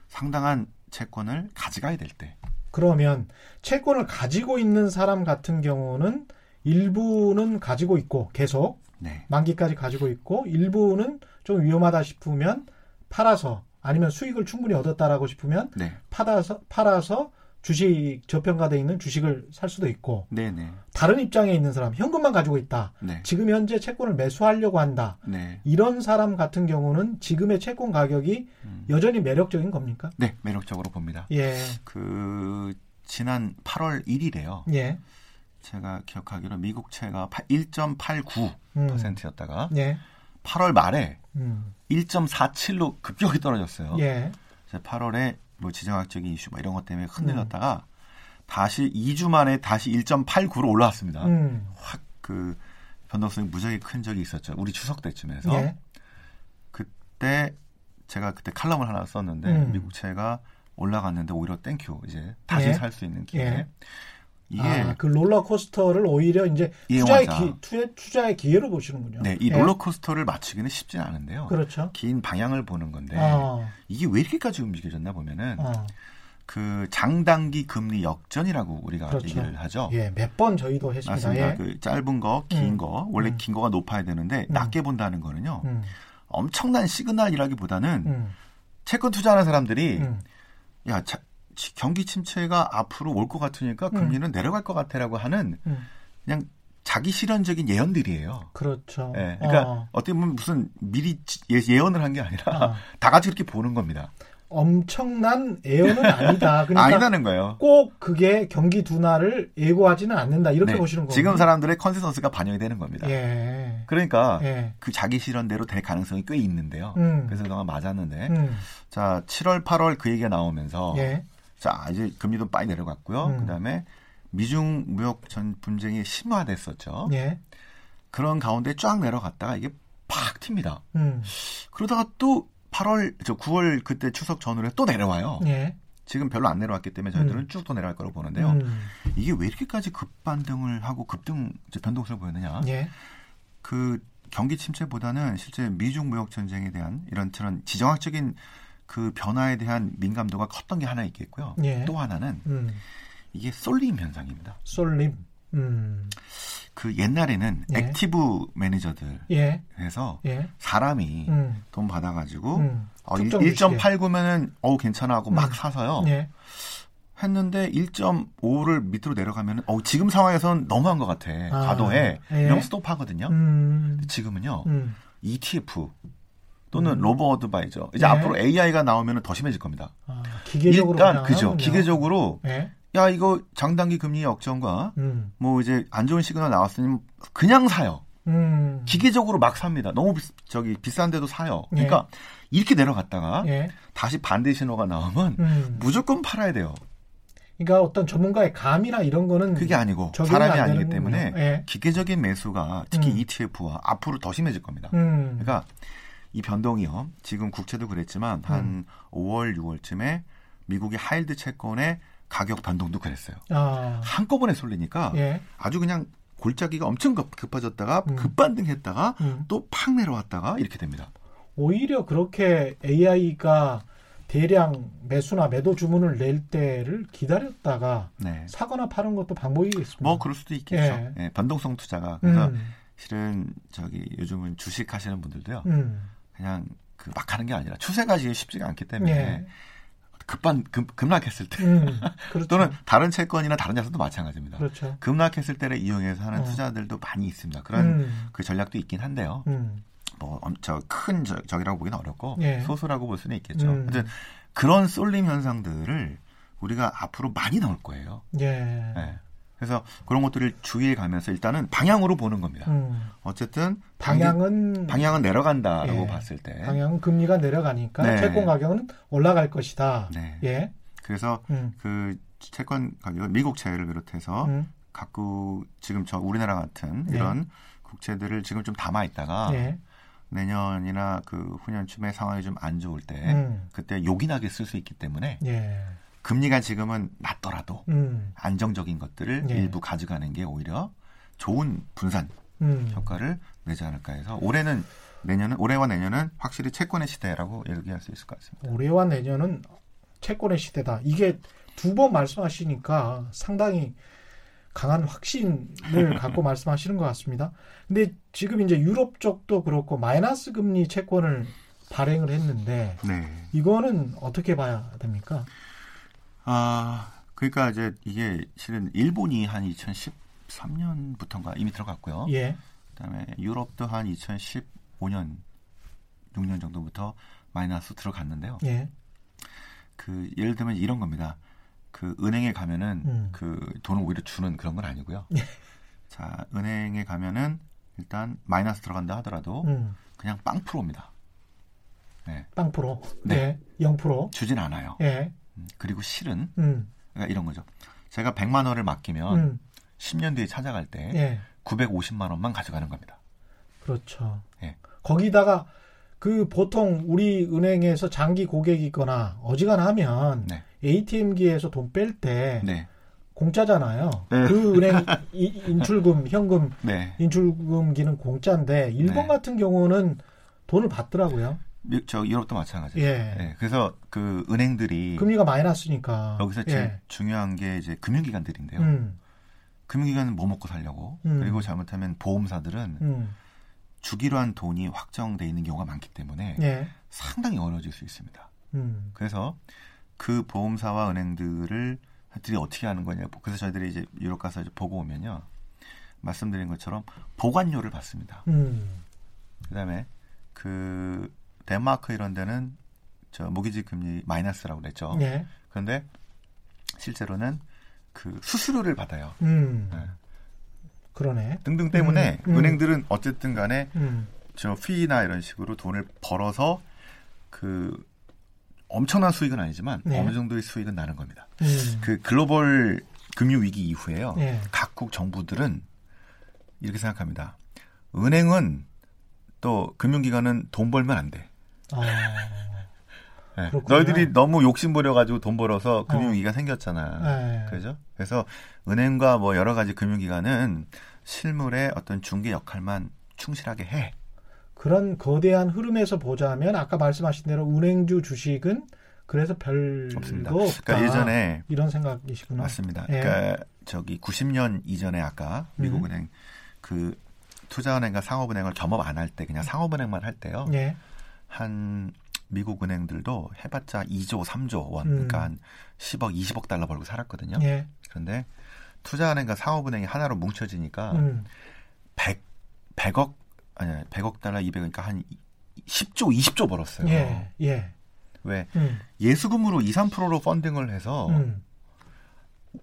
상당한 채권을 가져가야 될 때. 그러면 채권을 가지고 있는 사람 같은 경우는 일부는 가지고 있고 계속 네. 만기까지 가지고 있고 일부는 좀 위험하다 싶으면 팔아서 아니면 수익을 충분히 얻었다라고 싶으면 네. 팔아서 팔아서 주식 저평가돼 있는 주식을 살 수도 있고 네, 네. 다른 입장에 있는 사람 현금만 가지고 있다. 네. 지금 현재 채권을 매수하려고 한다. 네. 이런 사람 같은 경우는 지금의 채권 가격이 음. 여전히 매력적인 겁니까? 네, 매력적으로 봅니다. 예. 그 지난 8월 1일에요. 예. 제가 기억하기로 미국채가 1.89%였다가 음. 예. 8월 말에 음. 1.47로 급격히 떨어졌어요. 예. 그래서 8월에 뭐 지정학적인 이슈 뭐 이런 것 때문에 흔들렸다가 다시 2주 만에 다시 1.89로 올라왔습니다. 음. 확그 변동성이 무지하게 큰 적이 있었죠. 우리 추석 때쯤에서 예. 그때 제가 그때 칼럼을 하나 썼는데 음. 미국채가 올라갔는데 오히려 thank you 이제 다시 예. 살수 있는 기회. 예. 이게 아, 그 롤러코스터를 오히려 이제. 투자의 기, 투자, 투자의 기회로 보시는군요. 네, 이 예. 롤러코스터를 맞추기는 쉽진 않은데요. 그렇죠. 긴 방향을 보는 건데 어, 이게 왜 이렇게까지 움직여졌나 보면은 어. 그 장단기 금리 역전이라고 우리가 그렇죠. 얘기를 하죠. 예, 몇 번 저희도 했습니다. 맞습니다. 예. 그 짧은 거, 긴 음. 거, 원래 음. 긴 거가 높아야 되는데 음. 낮게 본다는 거는요. 음, 엄청난 시그널이라기보다는 음, 채권 투자하는 사람들이 음. 야 자, 치- 경기 침체가 앞으로 올 것 같으니까 금리는 내려갈 것 같아라고 하는 음. 그냥 자기 실현적인 예언들이에요. 그렇죠. 예, 그러니까 어, 어. 떻게 보면 무슨 미리 지- 예- 예언을 한 게 아니라 어. 다 같이 이렇게 보는 겁니다. 엄청난 예언은 아니다. 그러니까 아니다는 거예요. 꼭 그게 경기 둔화를 예고하지는 않는다. 이렇게 네, 보시는 거예요. 지금 사람들의 컨센서스가 반영이 되는 겁니다. 예. 그러니까 예. 그 자기 실현대로 될 가능성이 꽤 있는데요. 음. 그래서 그동안 맞았는데 음. 자 7월 8월 그 얘기가 나오면서 예. 자 이제 금리도 빨리 내려갔고요. 음. 그다음에 미중 무역 전 분쟁이 심화됐었죠. 예. 그런 가운데 쫙 내려갔다가 이게 팍 튑니다. 음. 그러다가 또 8월 저 9월 그때 추석 전후에 또 내려와요. 예. 지금 별로 안 내려왔기 때문에 저희들은 음. 쭉더 내려갈 거라고 보는데요. 음. 이게 왜 이렇게까지 급반등을 하고 급등 변동성을 보였느냐? 예. 그 경기 침체보다는 실제 미중 무역 전쟁에 대한 이런 저런 지정학적인 그 변화에 대한 민감도가 컸던 게 하나 있겠고요. 예. 또 하나는 음. 이게 쏠림 현상입니다. 쏠림. 음. 그 옛날에는 예. active manager들 예. 해서 예. 사람이 음. 돈 받아가지고 음. 어, 특정 주식에. 1.89면은 어우 괜찮아 하고 막 음. 사서요. 예. 했는데 1.5를 밑으로 내려가면은 어 지금 상황에서는 너무한 것 같아. 아, 과도해. 예. 이러면 스톱하거든요. 음. 지금은요. 음. ETF 또는 음. robo advisor 이제 네. 앞으로 AI가 나오면 더 심해질 겁니다. 아, 기계적으로 일단 그죠. 기계적으로 예. 야 이거 장단기 금리 역전과 음. 뭐 이제 안 좋은 시그널 나왔으니 그냥 사요. 음. 기계적으로 막 삽니다. 너무 비, 저기 비싼데도 사요. 예. 그러니까 이렇게 내려갔다가 예. 다시 반대 신호가 나오면 음. 무조건 팔아야 돼요. 그러니까 어떤 전문가의 감이나 이런 거는 그게 아니고 사람이 안 아니기. 때문에 예. 기계적인 매수가 특히 음. ETF와 앞으로 더 심해질 겁니다. 음. 그러니까 이 변동이요. 지금 국채도 그랬지만 한 5월, 6월쯤에 미국의 하일드 채권의 가격 변동도 그랬어요. 아. 한꺼번에 쏠리니까 예. 아주 그냥 골짜기가 엄청 급, 급해졌다가 음. 급반등했다가 음. 또팍 내려왔다가 이렇게 됩니다. 오히려 그렇게 AI가 대량 매수나 매도 주문을 낼 때를 기다렸다가 네. 사거나 파는 것도 방법이겠습니다. 뭐 그럴 수도 있겠죠. 예. 예, 변동성 투자가 그래서 음. 실은 저기 요즘은 주식 하시는 분들도요. 음. 그냥 그 막 하는 게 아니라 추세가 지금 쉽지가 않기 때문에 예. 급반 급, 급락했을 때 음. 그렇죠. 또는 다른 채권이나 다른 자산도 마찬가지입니다. 그렇죠. 급락했을 때를 이용해서 하는 어. 투자들도 많이 있습니다. 그런 음. 그 전략도 있긴 한데요. 음. 뭐저큰 적이라고 보기는 어렵고 예. 소수라고 볼 수는 있겠죠. 음. 하여튼 그런 쏠림 현상들을 우리가 앞으로 많이 나올 거예요. 예. 예. 그래서 그런 것들을 주의해 가면서 일단은 방향으로 보는 겁니다. 음. 어쨌든 방향은 방향은 내려간다라고 예. 봤을 때. 방향은 금리가 내려가니까 네. 채권 가격은 올라갈 것이다. 네. 예. 그래서 음. 그 채권 가격 미국 채를 비롯해서 음. 각국 지금 저 우리나라 같은 네. 이런 국채들을 지금 좀 담아 있다가 예. 내년이나 그 후년쯤에 상황이 좀 안 좋을 때 음. 그때 요긴하게 쓸 수 있기 때문에 예. 금리가 지금은 낮더라도 음. 안정적인 것들을 네. 일부 가져가는 게 오히려 좋은 분산 음. 효과를 내지 않을까 해서 올해는 내년은 올해와 내년은 확실히 채권의 시대라고 얘기할 수 있을 것 같습니다. 올해와 내년은 채권의 시대다. 이게 두 번 말씀하시니까 상당히 강한 확신을 갖고 말씀하시는 것 같습니다. 근데 지금 이제 유럽 쪽도 그렇고 마이너스 금리 채권을 발행을 했는데 네. 이거는 어떻게 봐야 됩니까? 아, 그러니까 이제 이게 실은 일본이 한 2013년부터인가 이미 들어갔고요. 예. 그다음에 유럽도 한 2015년 6년 정도부터 마이너스 들어갔는데요. 예. 그 예를 들면 이런 겁니다. 그 은행에 가면은 음. 그 돈을 오히려 주는 그런 건 아니고요. 예. 자, 은행에 가면은 일단 마이너스 들어간다 하더라도 음. 그냥 빵 프로입니다. 네. 빵 프로. 네. 예. 0%. 주진 않아요. 예. 음, 그리고 실은 음. 그러니까 이런 거죠. 제가 100만 원을 맡기면 음. 10년 뒤에 찾아갈 때 예. 950만 원만 가져가는 겁니다. 그렇죠. 예. 거기다가 그 보통 우리 은행에서 장기 고객이거나 어지간하면 네. ATM기에서 돈 뺄때 네. 공짜잖아요. 네. 그 은행 이- 인출금, 현금 네. 인출금기는 공짜인데 일본 네. 같은 경우는 돈을 받더라고요. 미- 저 유럽도 마찬가지예요. 예. 네, 그래서 그 은행들이 금리가 마이너스니까. 여기서 제일 예. 중요한 게 이제 금융기관들인데요. 음, 금융기관은 뭐 먹고 살려고 음. 그리고 잘못하면 보험사들은 음, 주기로 한 돈이 확정돼 있는 경우가 많기 때문에 예, 상당히 어려워질 수 있습니다. 음, 그래서 그 보험사와 은행들을 들이 어떻게 하는 거냐. 그래서 저희들이 이제 유럽 가서 이제 보고 오면요. 말씀드린 것처럼 보관료를 받습니다. 음, 그다음에 그 덴마크 이런 데는 저 모기지 금리 마이너스라고 그랬죠. 예, 그런데 실제로는 그 수수료를 받아요. 음, 네. 그러네. 등등 때문에 음, 음. 은행들은 어쨌든 간에 음, 저 피나 이런 식으로 돈을 벌어서 그 엄청난 수익은 아니지만 네. 어느 정도의 수익은 나는 겁니다. 음, 그 글로벌 금융 위기 이후에요. 예, 각국 정부들은 이렇게 생각합니다. 은행은 또 금융기관은 돈 벌면 안 돼. 아, 네. 너희들이 너무 욕심 부려가지고 돈 벌어서 어. 금융위기가 생겼잖아. 네. 그죠? 그래서 은행과 뭐 여러 가지 금융기관은 실물의 어떤 중개 역할만 충실하게 해. 그런 거대한 흐름에서 보자면 아까 말씀하신 대로 은행주 주식은 그래서 별거 없습니다. 없다. 그러니까 예전에 이런 생각이시구나. 맞습니다. 예. 그러니까 저기 90년 이전에 아까 음. 미국은행 그 투자은행과 상업은행을 겸업 안 할 때 그냥 상업은행만 할 때요. 예. 한 미국 은행들도 해봤자 2조, 3조 원, 음. 그러니까 한 10억, 20억 달러 벌고 살았거든요. 예. 그런데 투자은행과 상업은행이 하나로 뭉쳐지니까 음. 100, 100억, 아니, 100억 달러, 200, 그러니까 한 10조, 20조 벌었어요. 예. 예. 왜? 음. 예수금으로 2, 3%로 펀딩을 해서 음.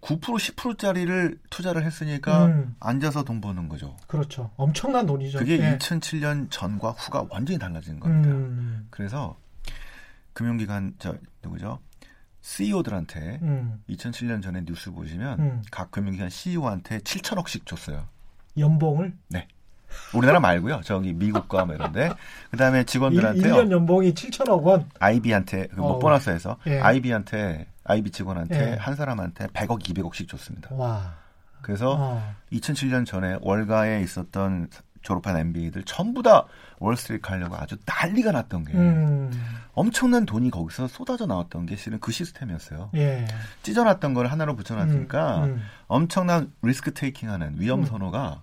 9%, 10%짜리를 투자를 했으니까 음. 앉아서 돈 버는 거죠. 그렇죠. 엄청난 돈이죠. 그게 예. 2007년 전과 후가 완전히 달라진 겁니다. 음. 그래서 금융기관 저 누구죠? CEO들한테 음. 2007년 전에 뉴스 보시면 음. 각 금융기관 CEO한테 7천억씩 줬어요. 연봉을 우리나라 말고요. 저기 미국과 뭐 이런데 그다음에 일 직원들한테요. 1년 연봉이 7천억 원. IB한테 그뭐 어우. 보너스에서 예. IB한테 IB 직원한테 예. 한 사람한테 100억, 200억씩 줬습니다. 와. 그래서 어. 2007년 전에 월가에 있었던 졸업한 MBA들 전부 다 월스트리트 가려고 아주 난리가 났던 게 음. 엄청난 돈이 거기서 쏟아져 나왔던 게 실은 그 시스템이었어요. 예. 찢어놨던 걸 하나로 붙여놨으니까 음, 음. 엄청난 리스크 테이킹하는 위험 음. 선호가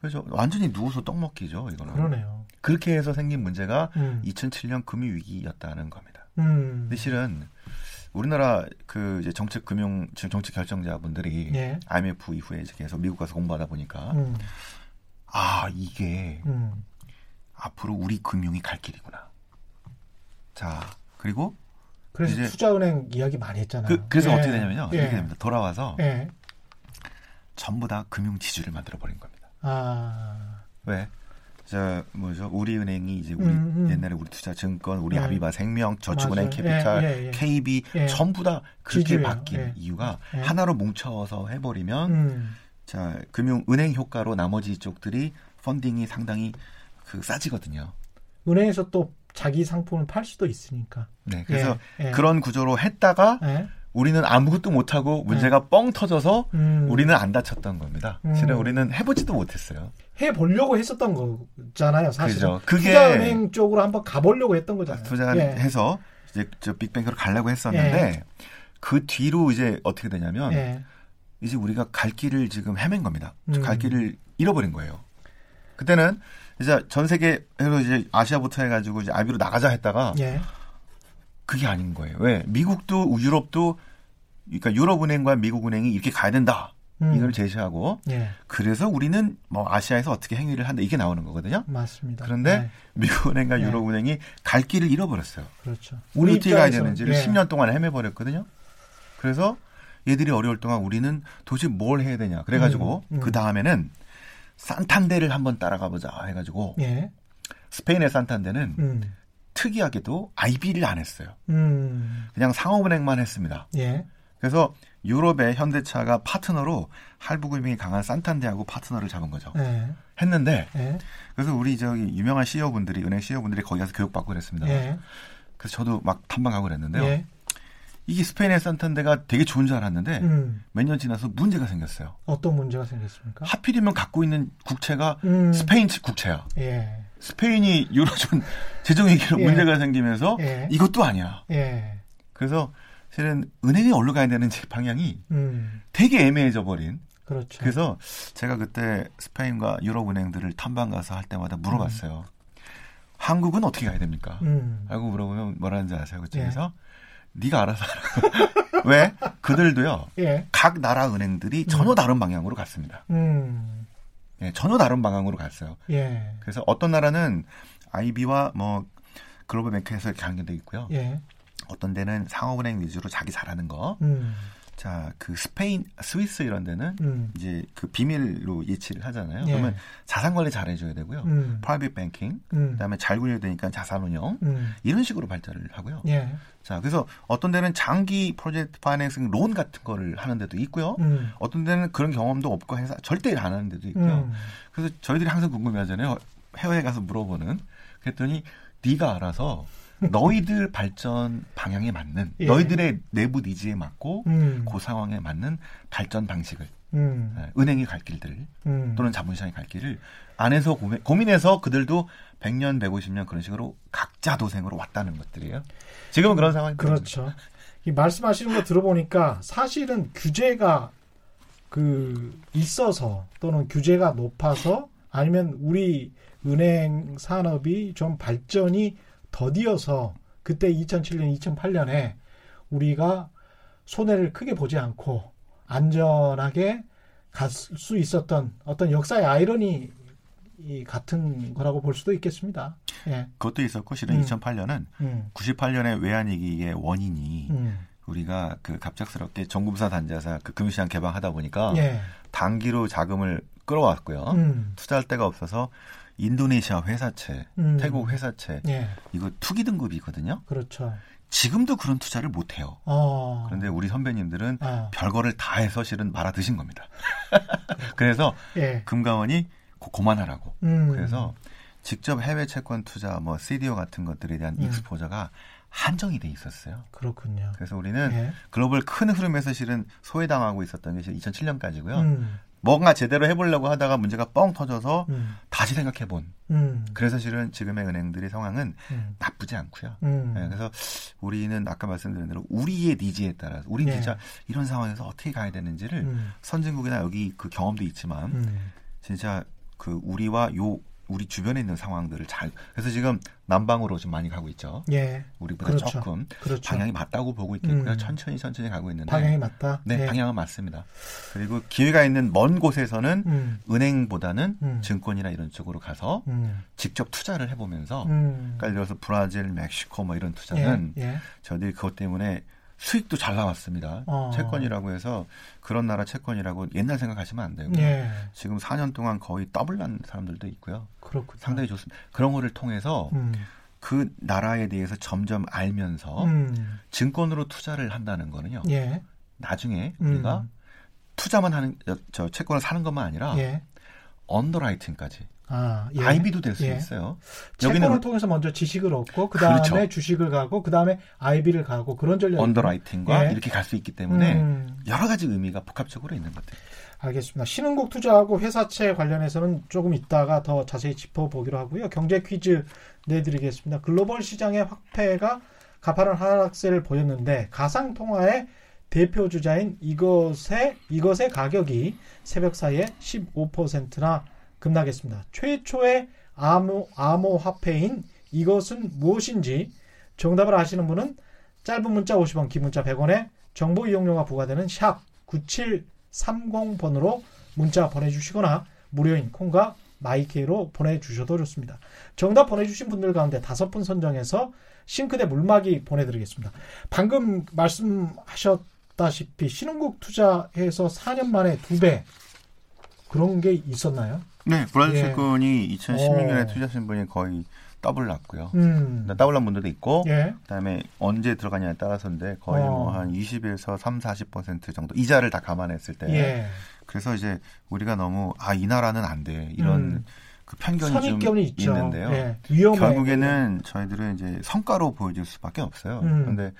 그래서 완전히 누워서 떡 먹기죠. 이거는 그러네요. 그렇게 해서 생긴 문제가 음. 2007년 금융 위기였다는 겁니다. 음. 근데 실은 우리나라 그 이제 정책 금융 정책 결정자분들이 예. IMF 이후에 이제 계속 미국 가서 공부하다 보니까 음. 아 이게 음. 앞으로 우리 금융이 갈 길이구나. 자 그리고 그래서 이제- 투자은행 이야기 많이 했잖아요. 그, 그래서 예. 어떻게 되냐면요. 예. 이렇게 됩니다. 돌아와서 예. 전부 다 금융 지주를 만들어 버린 겁니다. 아. 왜? 저 뭐죠? 우리은행이 이제 우리 음, 음. 옛날에 우리 투자증권, 우리 네. 아비바 생명, 저축은행, 맞아요. 캐피탈, 예, 예, 예. KB 예. 전부 다 그렇게 지주예요. 바뀐 예. 이유가 예. 하나로 뭉쳐서 해버리면 음. 자 금융 은행 효과로 나머지 쪽들이 펀딩이 상당히 그 싸지거든요. 은행에서 또 자기 상품을 팔 수도 있으니까. 네, 그래서. 그런 구조로 했다가 예. 우리는 아무것도 못하고 문제가 뻥 터져서 음. 우리는 안 다쳤던 겁니다. 음. 실은 우리는 해보지도 못했어요. 해 보려고 했었던 거잖아요, 사실. 그죠. 그게- 투자은행 쪽으로 한번 가보려고 했던 거잖아요. 예. 투자해서 이제 저 빅뱅크로 가려고 했었는데 그 뒤로 이제 어떻게 되냐면 예. 이제 우리가 갈 길을 지금 헤맨 겁니다. 음. 갈 길을 잃어버린 거예요. 그때는 이제 전 세계에서 이제 아시아부터 해가지고 이제 아비로 나가자 했다가 예. 그게 아닌 거예요. 왜? 미국도 유럽도 그러니까 유럽은행과 미국은행이 이렇게 가야 된다. 음. 이걸 제시하고 예. 그래서 우리는 뭐 아시아에서 어떻게 행위를 한다 이게 나오는 거거든요. 맞습니다. 그런데 네, 미국은행과 네. 유럽은행이 갈 길을 잃어버렸어요. 그렇죠. 우리 어떻게 가야 되는지를 예. 10년 동안 헤매버렸거든요. 그래서 얘들이 어려울 동안 우리는 도대체 뭘 해야 되냐. 그래가지고 음, 음. 그 다음에는 산탄데를 한번 따라가 보자 해가지고 예. 스페인의 산탄데는 음. 특이하게도 IB를 안 했어요. 음. 그냥 상업은행만 했습니다. 예. 그래서 유럽의 현대차가 파트너로 할부금융이 강한 산탄데하고 파트너를 잡은 거죠. 예. 했는데 예. 그래서 우리 저기 유명한 CEO분들이 은행 CEO분들이 거기 가서 교육받고 그랬습니다. 예. 그래서 저도 막 탐방하고 그랬는데요. 예. 이게 스페인의 산탄데가 되게 좋은 줄 알았는데 음. 몇년 지나서 문제가 생겼어요. 어떤 문제가 생겼습니까? 하필이면 갖고 있는 국채가 음. 스페인 측 국채야. 예. 스페인이 유로존 재정 위기로 예. 문제가 생기면서 예. 이것도 아니야. 예. 그래서 실은 은행이 어디로 가야 되는 지 방향이 음. 되게 애매해져 버린. 그렇죠. 그래서 제가 그때 스페인과 유럽 은행들을 탐방 가서 할 때마다 물어봤어요. 한국은 어떻게 가야 됩니까? 음. 라고 물어보면 뭐라는지 아세요? 그쪽에서 네가 알아서 하라. 왜? 그들도요. 예. 각 나라 은행들이 전혀 다른 방향으로 갔습니다. 음. 예, 전혀 다른 방향으로 갔어요. 예. 그래서 어떤 나라는 IB와 뭐 글로벌 뱅크에서 이렇게 연결돼 있고요. 예. 어떤 데는 상업은행 위주로 자기 잘하는 거. 음. 자, 그 스페인, 스위스 이런 데는 음. 이제 그 비밀로 예치를 하잖아요. 예. 그러면 자산 관리 잘 해줘야 되고요. 음. private banking, 음. 그다음에 잘 굴려야 되니까 자산 운용 음. 이런 식으로 발전을 하고요. 예. 자, 그래서 어떤 데는 장기 project financing loan 같은 거를 하는 데도 있고요. 음. 어떤 데는 그런 경험도 없고 행사 절대 안 하는 데도 있고요. 음. 그래서 저희들이 항상 궁금해 하잖아요. 해외에 가서 물어보는. 그랬더니 네가 알아서 너희들 발전 방향에 맞는 예. 너희들의 내부 니즈에 맞고 음. 그 상황에 맞는 발전 방식을 음. 예, 은행이 갈 길들 음. 또는 자본시장이 갈 길을 안에서 고민, 고민 해서 그들도 100년, 150년 그런 식으로 각자 도생으로 왔다는 것들이에요. 지금은 그런 상황입니다. 그렇죠. 이 말씀하시는 거 들어보니까 사실은 규제가 그 있어서 또는 규제가 높아서 아니면 우리 은행 산업이 좀 발전이 더디어서 그때 2007년, 2008년에 우리가 손해를 크게 보지 않고 안전하게 갈 수 있었던 어떤 역사의 아이러니 이 같은 거라고 볼 수도 있겠습니다. 예. 그것도 있었고 실은 음. 2008년은 음. 98년의 외환위기의 원인이 음. 우리가 그 갑작스럽게 정부사 단자사 그 금융시장 개방하다 보니까 예. 단기로 자금을 끌어왔고요. 음. 투자할 데가 없어서 인도네시아 회사채, 음. 태국 회사채 예. 이거 투기 등급이거든요. 그렇죠. 지금도 그런 투자를 못 해요. 어. 그런데 우리 선배님들은 아, 별거를 다 해서 실은 말아 드신 겁니다. 그래서 예. 금감원이 고, 그만하라고. 음. 그래서 직접 해외 채권 투자, 뭐 CDO 같은 것들에 대한 음. 익스포저가 한정이 돼 있었어요. 그렇군요. 그래서 우리는 예. 글로벌 큰 흐름에서 실은 소외당하고 있었던 게 2007년까지고요. 음. 뭔가 제대로 해보려고 하다가 문제가 뻥 터져서 음. 다시 생각해본. 음. 그래서 실은 지금의 은행들의 상황은 음. 나쁘지 않고요. 음. 네, 그래서 우리는 아까 말씀드린 대로 우리의 니즈에 따라서 우리 예. 진짜 이런 상황에서 어떻게 가야 되는지를 음. 선진국이나 여기 그 경험도 있지만 음. 진짜 그 우리와 요 우리 주변에 있는 상황들을 잘 그래서 지금 남방으로 좀 많이 가고 있죠. 예. 우리보다 그렇죠. 조금 그렇죠. 방향이 맞다고 보고 있겠고요. 음. 천천히 천천히 가고 있는데 방향이 맞다. 네 예. 방향은 맞습니다. 그리고 기회가 있는 먼 곳에서는 음. 은행보다는 음. 증권이나 이런 쪽으로 가서 음. 직접 투자를 해보면서 음. 그러니까 예를 들어서 브라질, 멕시코 뭐 이런 투자는 예. 예. 저희들이 그것 때문에 수익도 잘 나왔습니다. 어. 채권이라고 해서 그런 나라 채권이라고 옛날 생각하시면 안 되고 예. 지금 4년 동안 거의 더블 난 사람들도 있고요. 그렇군요. 상당히 좋습니다. 그런 거를 통해서 음. 그 나라에 대해서 점점 알면서 음. 증권으로 투자를 한다는 거는요. 예. 나중에 음. 우리가 투자만 하는 저, 저 채권을 사는 것만 아니라 예. underwriting까지 아, 예. IB도 될수 예. 있어요. 채권을 여기는 통해서 먼저 지식을 얻고 그 다음에 그렇죠. 주식을 가고 그 다음에 IB를 가고 그런 전략. underwriting과 예. 이렇게 갈 수 있기 때문에 음. 여러 가지 의미가 복합적으로 있는 것 같아요. 알겠습니다. 신흥국 투자하고 회사채 관련해서는 조금 이따가 더 자세히 짚어보기로 하고요. 경제 퀴즈 내드리겠습니다. 글로벌 시장의 확패가 가파른 하락세를 보였는데 가상통화의 대표 주자인 이것의 이것의 가격이 새벽 사이에 15%나 급락했습니다. 최초의 암호 암호 화폐인 이것은 무엇인지 정답을 아시는 분은 짧은 문자 50원, 긴 문자 100원에 정보 이용료가 부과되는 샵 9730번으로 문자 보내주시거나 무료인 콩과 마이케이로 보내주셔도 좋습니다. 정답 보내주신 분들 가운데 다섯 분 선정해서 싱크대 물막이 보내드리겠습니다. 방금 말씀하셨다시피 신흥국 투자해서 4년 만에 두 배 그런 게 있었나요? 네, 브라질 예. 채권이 2016년에 어. 투자하신 분이 거의 더블 났고요. 음, 더블 난 분들도 있고 예, 그다음에 언제 들어가냐에 따라서인데 거의 어. 뭐한 20에서 3, 40% 정도 이자를 다 감안했을 때 예. 그래서 이제 우리가 너무 아 이 나라는 안 돼 이런 음. 그 편견이 좀 있죠. 있는데요. 예. 결국에는 저희들은 이제 성과로 보여줄 수밖에 없어요. 음. 그런데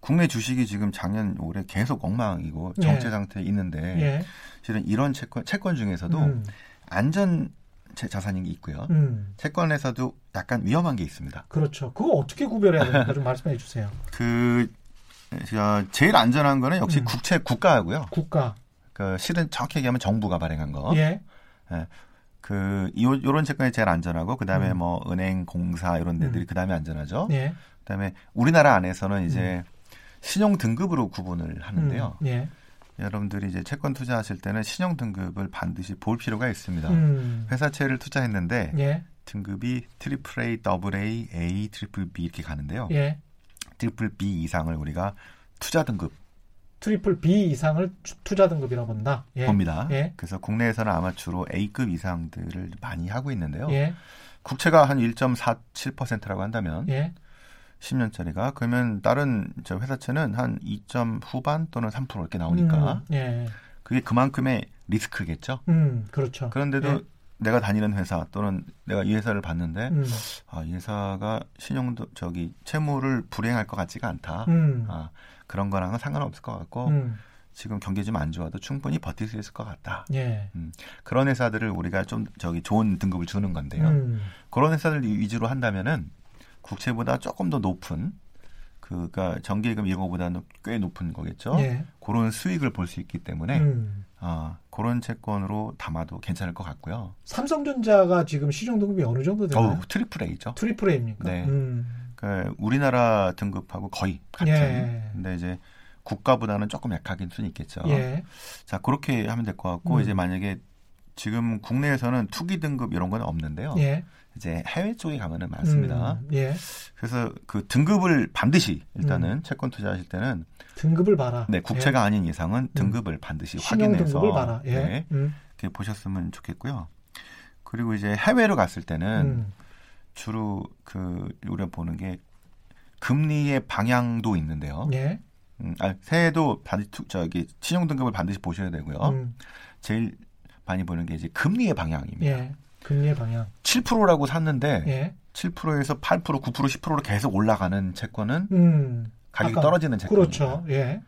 국내 주식이 지금 작년 올해 계속 엉망이고 예. 정체 상태에 있는데 예, 실은 이런 채권 채권 중에서도 음, 안전 자- 자산이 있고요. 음, 채권에서도 약간 위험한 게 있습니다. 그렇죠. 그거 어떻게 구별해야 되는가 좀 말씀해 주세요. 그 저, 제일 안전한 거는 역시 음. 국채 국가고요. 국가, 그 실은 정확히 얘기하면 정부가 발행한 거. 예, 그 요, 요런 채권이 제일 안전하고 그다음에 음. 뭐 은행, 공사 이런 데들이 음. 그다음에 안전하죠. 예, 그다음에 우리나라 안에서는 이제 신용 등급으로 구분을 하는데요. 음, 예, 여러분들이 이제 채권 투자하실 때는 신용 등급을 반드시 볼 필요가 있습니다. 음, 회사채를 투자했는데 예, 등급이 triple A, double A, A, triple B 이렇게 가는데요. 예, triple B 이상을 우리가 투자 등급 triple B 이상을 투- 투자 등급이라고 본다. 예, 봅니다. 예, 그래서 국내에서는 아마 주로 A급 이상들을 많이 하고 있는데요. 예, 국채가 한 1.47%라고 한다면 예, 10년짜리가 그러면 다른 저 회사채는 한 2점 후반 또는 3% 이렇게 나오니까 음, 예, 그게 그만큼의 리스크겠죠. 음, 그렇죠. 그런데도 예. 내가 다니는 회사 또는 내가 이 회사를 봤는데 음. 아, 이 회사가 신용도 저기 채무를 불행할 것 같지가 않다. 음. 아, 그런 거랑은 상관없을 것 같고 음. 지금 경기 좀 안 좋아도 충분히 버틸 수 있을 것 같다. 예. 그런 회사들을 우리가 좀 저기 좋은 등급을 주는 건데요. 음. 그런 회사들 위주로 한다면은 국채보다 조금 더 높은 그가 정기예금 이런 거보다는 꽤 높은 거겠죠. 예. 그런 수익을 볼 수 있기 때문에 음. 아, 그런 채권으로 담아도 괜찮을 것 같고요. 삼성전자가 지금 신용 등급이 어느 정도 되나요? 어우, triple A죠. triple A입니까? 네. 음. 그 우리나라 등급하고 거의 같은. 예. 근데 이제 국가보다는 조금 약할 수는 있겠죠. 예. 자 그렇게 하면 될 것 같고 음. 이제 만약에 지금 국내에서는 투기 등급 이런 건 없는데요. 예. 이제 해외 쪽에 가면은 많습니다. 음. 예. 그래서 그 등급을 반드시 일단은 채권 투자하실 때는 등급을 봐라. 네 국채가 아닌 이상은 등급을 반드시 예. 신용 확인해서 등급을 봐라. 예. 네, 음. 이렇게 보셨으면 좋겠고요. 그리고 이제 해외로 갔을 때는 음. 주로 그 우리가 보는 게 금리의 방향도 있는데요. 예. 음, 아, 해외도 반드시 투- 저기 신용 등급을 반드시 보셔야 되고요. 음. 제일 많이 보는 게 이제 금리의 방향입니다. 예. 금리의 방향. 7%라고 샀는데 예. 7%에서 8%, 9%, 10%로 계속 올라가는 채권은 음. 가격이 아까- 떨어지는 채권입니다. 그렇죠. 예.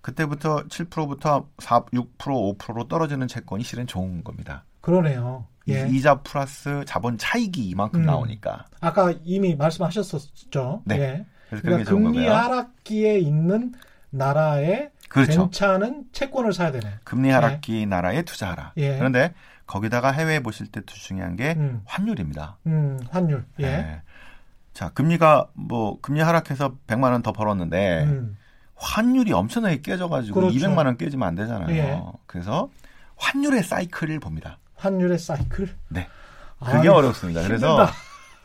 그때부터 7%부터 4, 6%, 5%로 떨어지는 채권이 실은 좋은 겁니다. 그러네요. 예. 이- 이자 플러스 자본 차익이 이만큼 음. 나오니까. 아까 이미 말씀하셨었죠. 네. 예. 그래서 그러니까 금리 거고요. 하락기에 있는 나라에 그렇죠. 괜찮은 채권을 사야 되네. 금리 하락기 나라에 투자하라. 예. 그런데 거기다가 해외에 보실 때 중요한 게 음. 환율입니다. 음, 환율. 예. 예. 자, 금리가 뭐 금리 하락해서 100만 원 더 벌었는데 음. 환율이 엄청나게 깨져 가지고 그렇죠. 200만 원 깨지면 안 되잖아요. 예. 그래서 환율의 사이클을 봅니다. 환율의 사이클. 네. 그게 아유, 어렵습니다. 그래서 힘들다.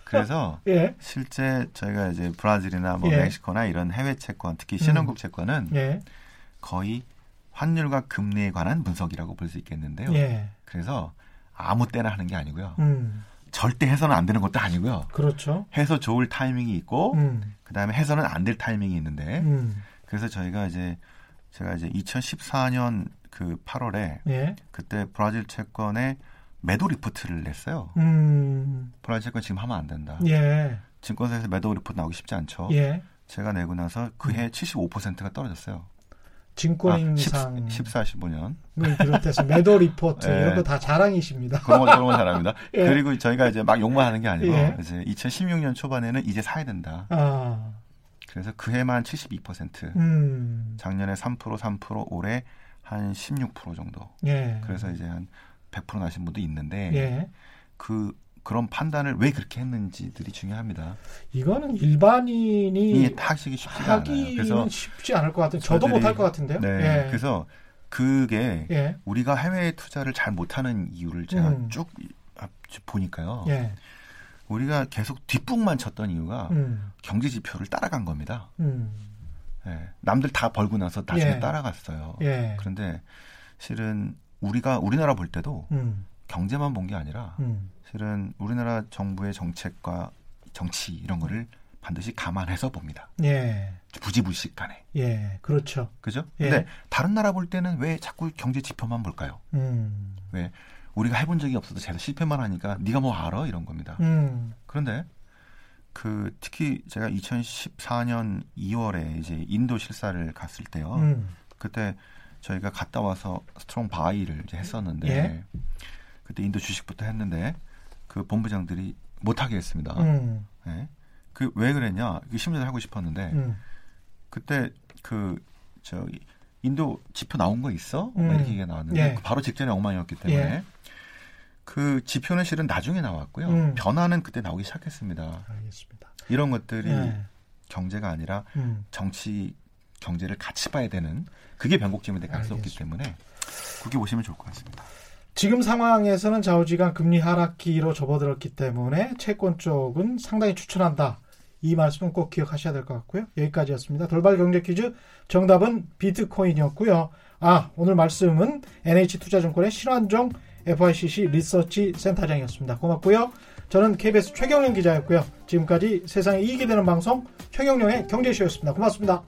그래서 예. 실제 저희가 이제 브라질이나 뭐 예. 멕시코나 이런 해외 채권, 특히 신흥국 채권은 예. 거의 환율과 금리에 관한 분석이라고 볼 수 있겠는데요. 예. 그래서 아무 때나 하는 게 아니고요. 음. 절대 해서는 안 되는 것도 아니고요. 그렇죠. 해서 좋을 타이밍이 있고 음. 그다음에 해서는 안 될 타이밍이 있는데 음. 그래서 저희가 이제 제가 이제 2014년 그 8월에 예. 그때 브라질 채권의 매도 리포트를 냈어요. 음. 브라질 채권 지금 하면 안 된다. 예. 증권사에서 매도 리포트 나오기 쉽지 않죠. 예. 제가 내고 나서 그해 75%가 떨어졌어요. 증권인상 아, 14, 15년. 을 비롯해서 매도 리포트 예. 이런 거 다 자랑이십니다. 그런 거, 그런 거 잘합니다. 예. 그리고 저희가 이제 막 욕만 하는 게 아니고 예. 이제 2016년 초반에는 이제 사야 된다. 아. 그래서 그 해만 72%, 음. 작년에 3%, 3%, 올해 한 16% 정도. 예. 그래서 이제 한 100% 나신 분도 있는데 예. 그 그런 판단을 왜 그렇게 했는지들이 중요합니다. 이거는 일반인이 이게 하시기 쉽지가 않아요. 그래서 쉽지 않을 것 같은. 저도 못할 것 같은데요. 네, 예. 그래서 그게 예. 우리가 해외 투자를 잘 못하는 이유를 제가 음. 쭉 앞- 보니까요. 예. 우리가 계속 뒷북만 쳤던 이유가 음. 경제 지표를 따라간 겁니다. 음. 예, 남들 다 벌고 나서 나중에 예. 따라갔어요. 예. 그런데 실은 우리가 우리나라 볼 때도 음. 경제만 본 게 아니라 음. 실은 우리나라 정부의 정책과 정치 이런 거를 반드시 감안해서 봅니다. 예. 부지불식 간에. 예. 그렇죠. 그죠? 예. 근데 다른 나라 볼 때는 왜 자꾸 경제 지표만 볼까요? 음. 왜 우리가 해본 적이 없어도 제가 실패만 하니까 네가 뭐 알아 이런 겁니다. 음. 그런데 그 특히 제가 2014년 2월에 이제 인도 실사를 갔을 때요. 음. 그때 저희가 갔다 와서 strong buy를 이제 했었는데 예. 그때 인도 주식부터 했는데 그 본부장들이 못하게 했습니다. 음. 예. 그왜 그랬냐? 그 심리를 하고 싶었는데 음. 그때 그 저기 인도 지표 나온 거 있어? 막 음. 이렇게 얘기가 나왔는데 예. 그 바로 직전에 엉망이었기 때문에 예. 그 지표는 실은 나중에 나왔고요. 음. 변화는 그때 나오기 시작했습니다. 알겠습니다. 이런 것들이 예. 경제가 아니라 음. 정치 경제를 같이 봐야 되는 그게 변곡점이 될 가능성이 없기. 때문에 그렇게 보시면 좋을 것 같습니다. 지금 상황에서는 좌우지간 금리 하락기로 접어들었기 때문에 채권 쪽은 상당히 추천한다. 이 말씀은 꼭 기억하셔야 될 것 같고요. 여기까지였습니다. 돌발 경제 퀴즈 정답은 비트코인이었고요. 아 오늘 말씀은 NH투자증권의 신환종 FICC 리서치 센터장이었습니다. 고맙고요. 저는 KBS 최경영 기자였고요. 지금까지 세상에 이익이 되는 방송 최경영의 경제쇼였습니다. 고맙습니다.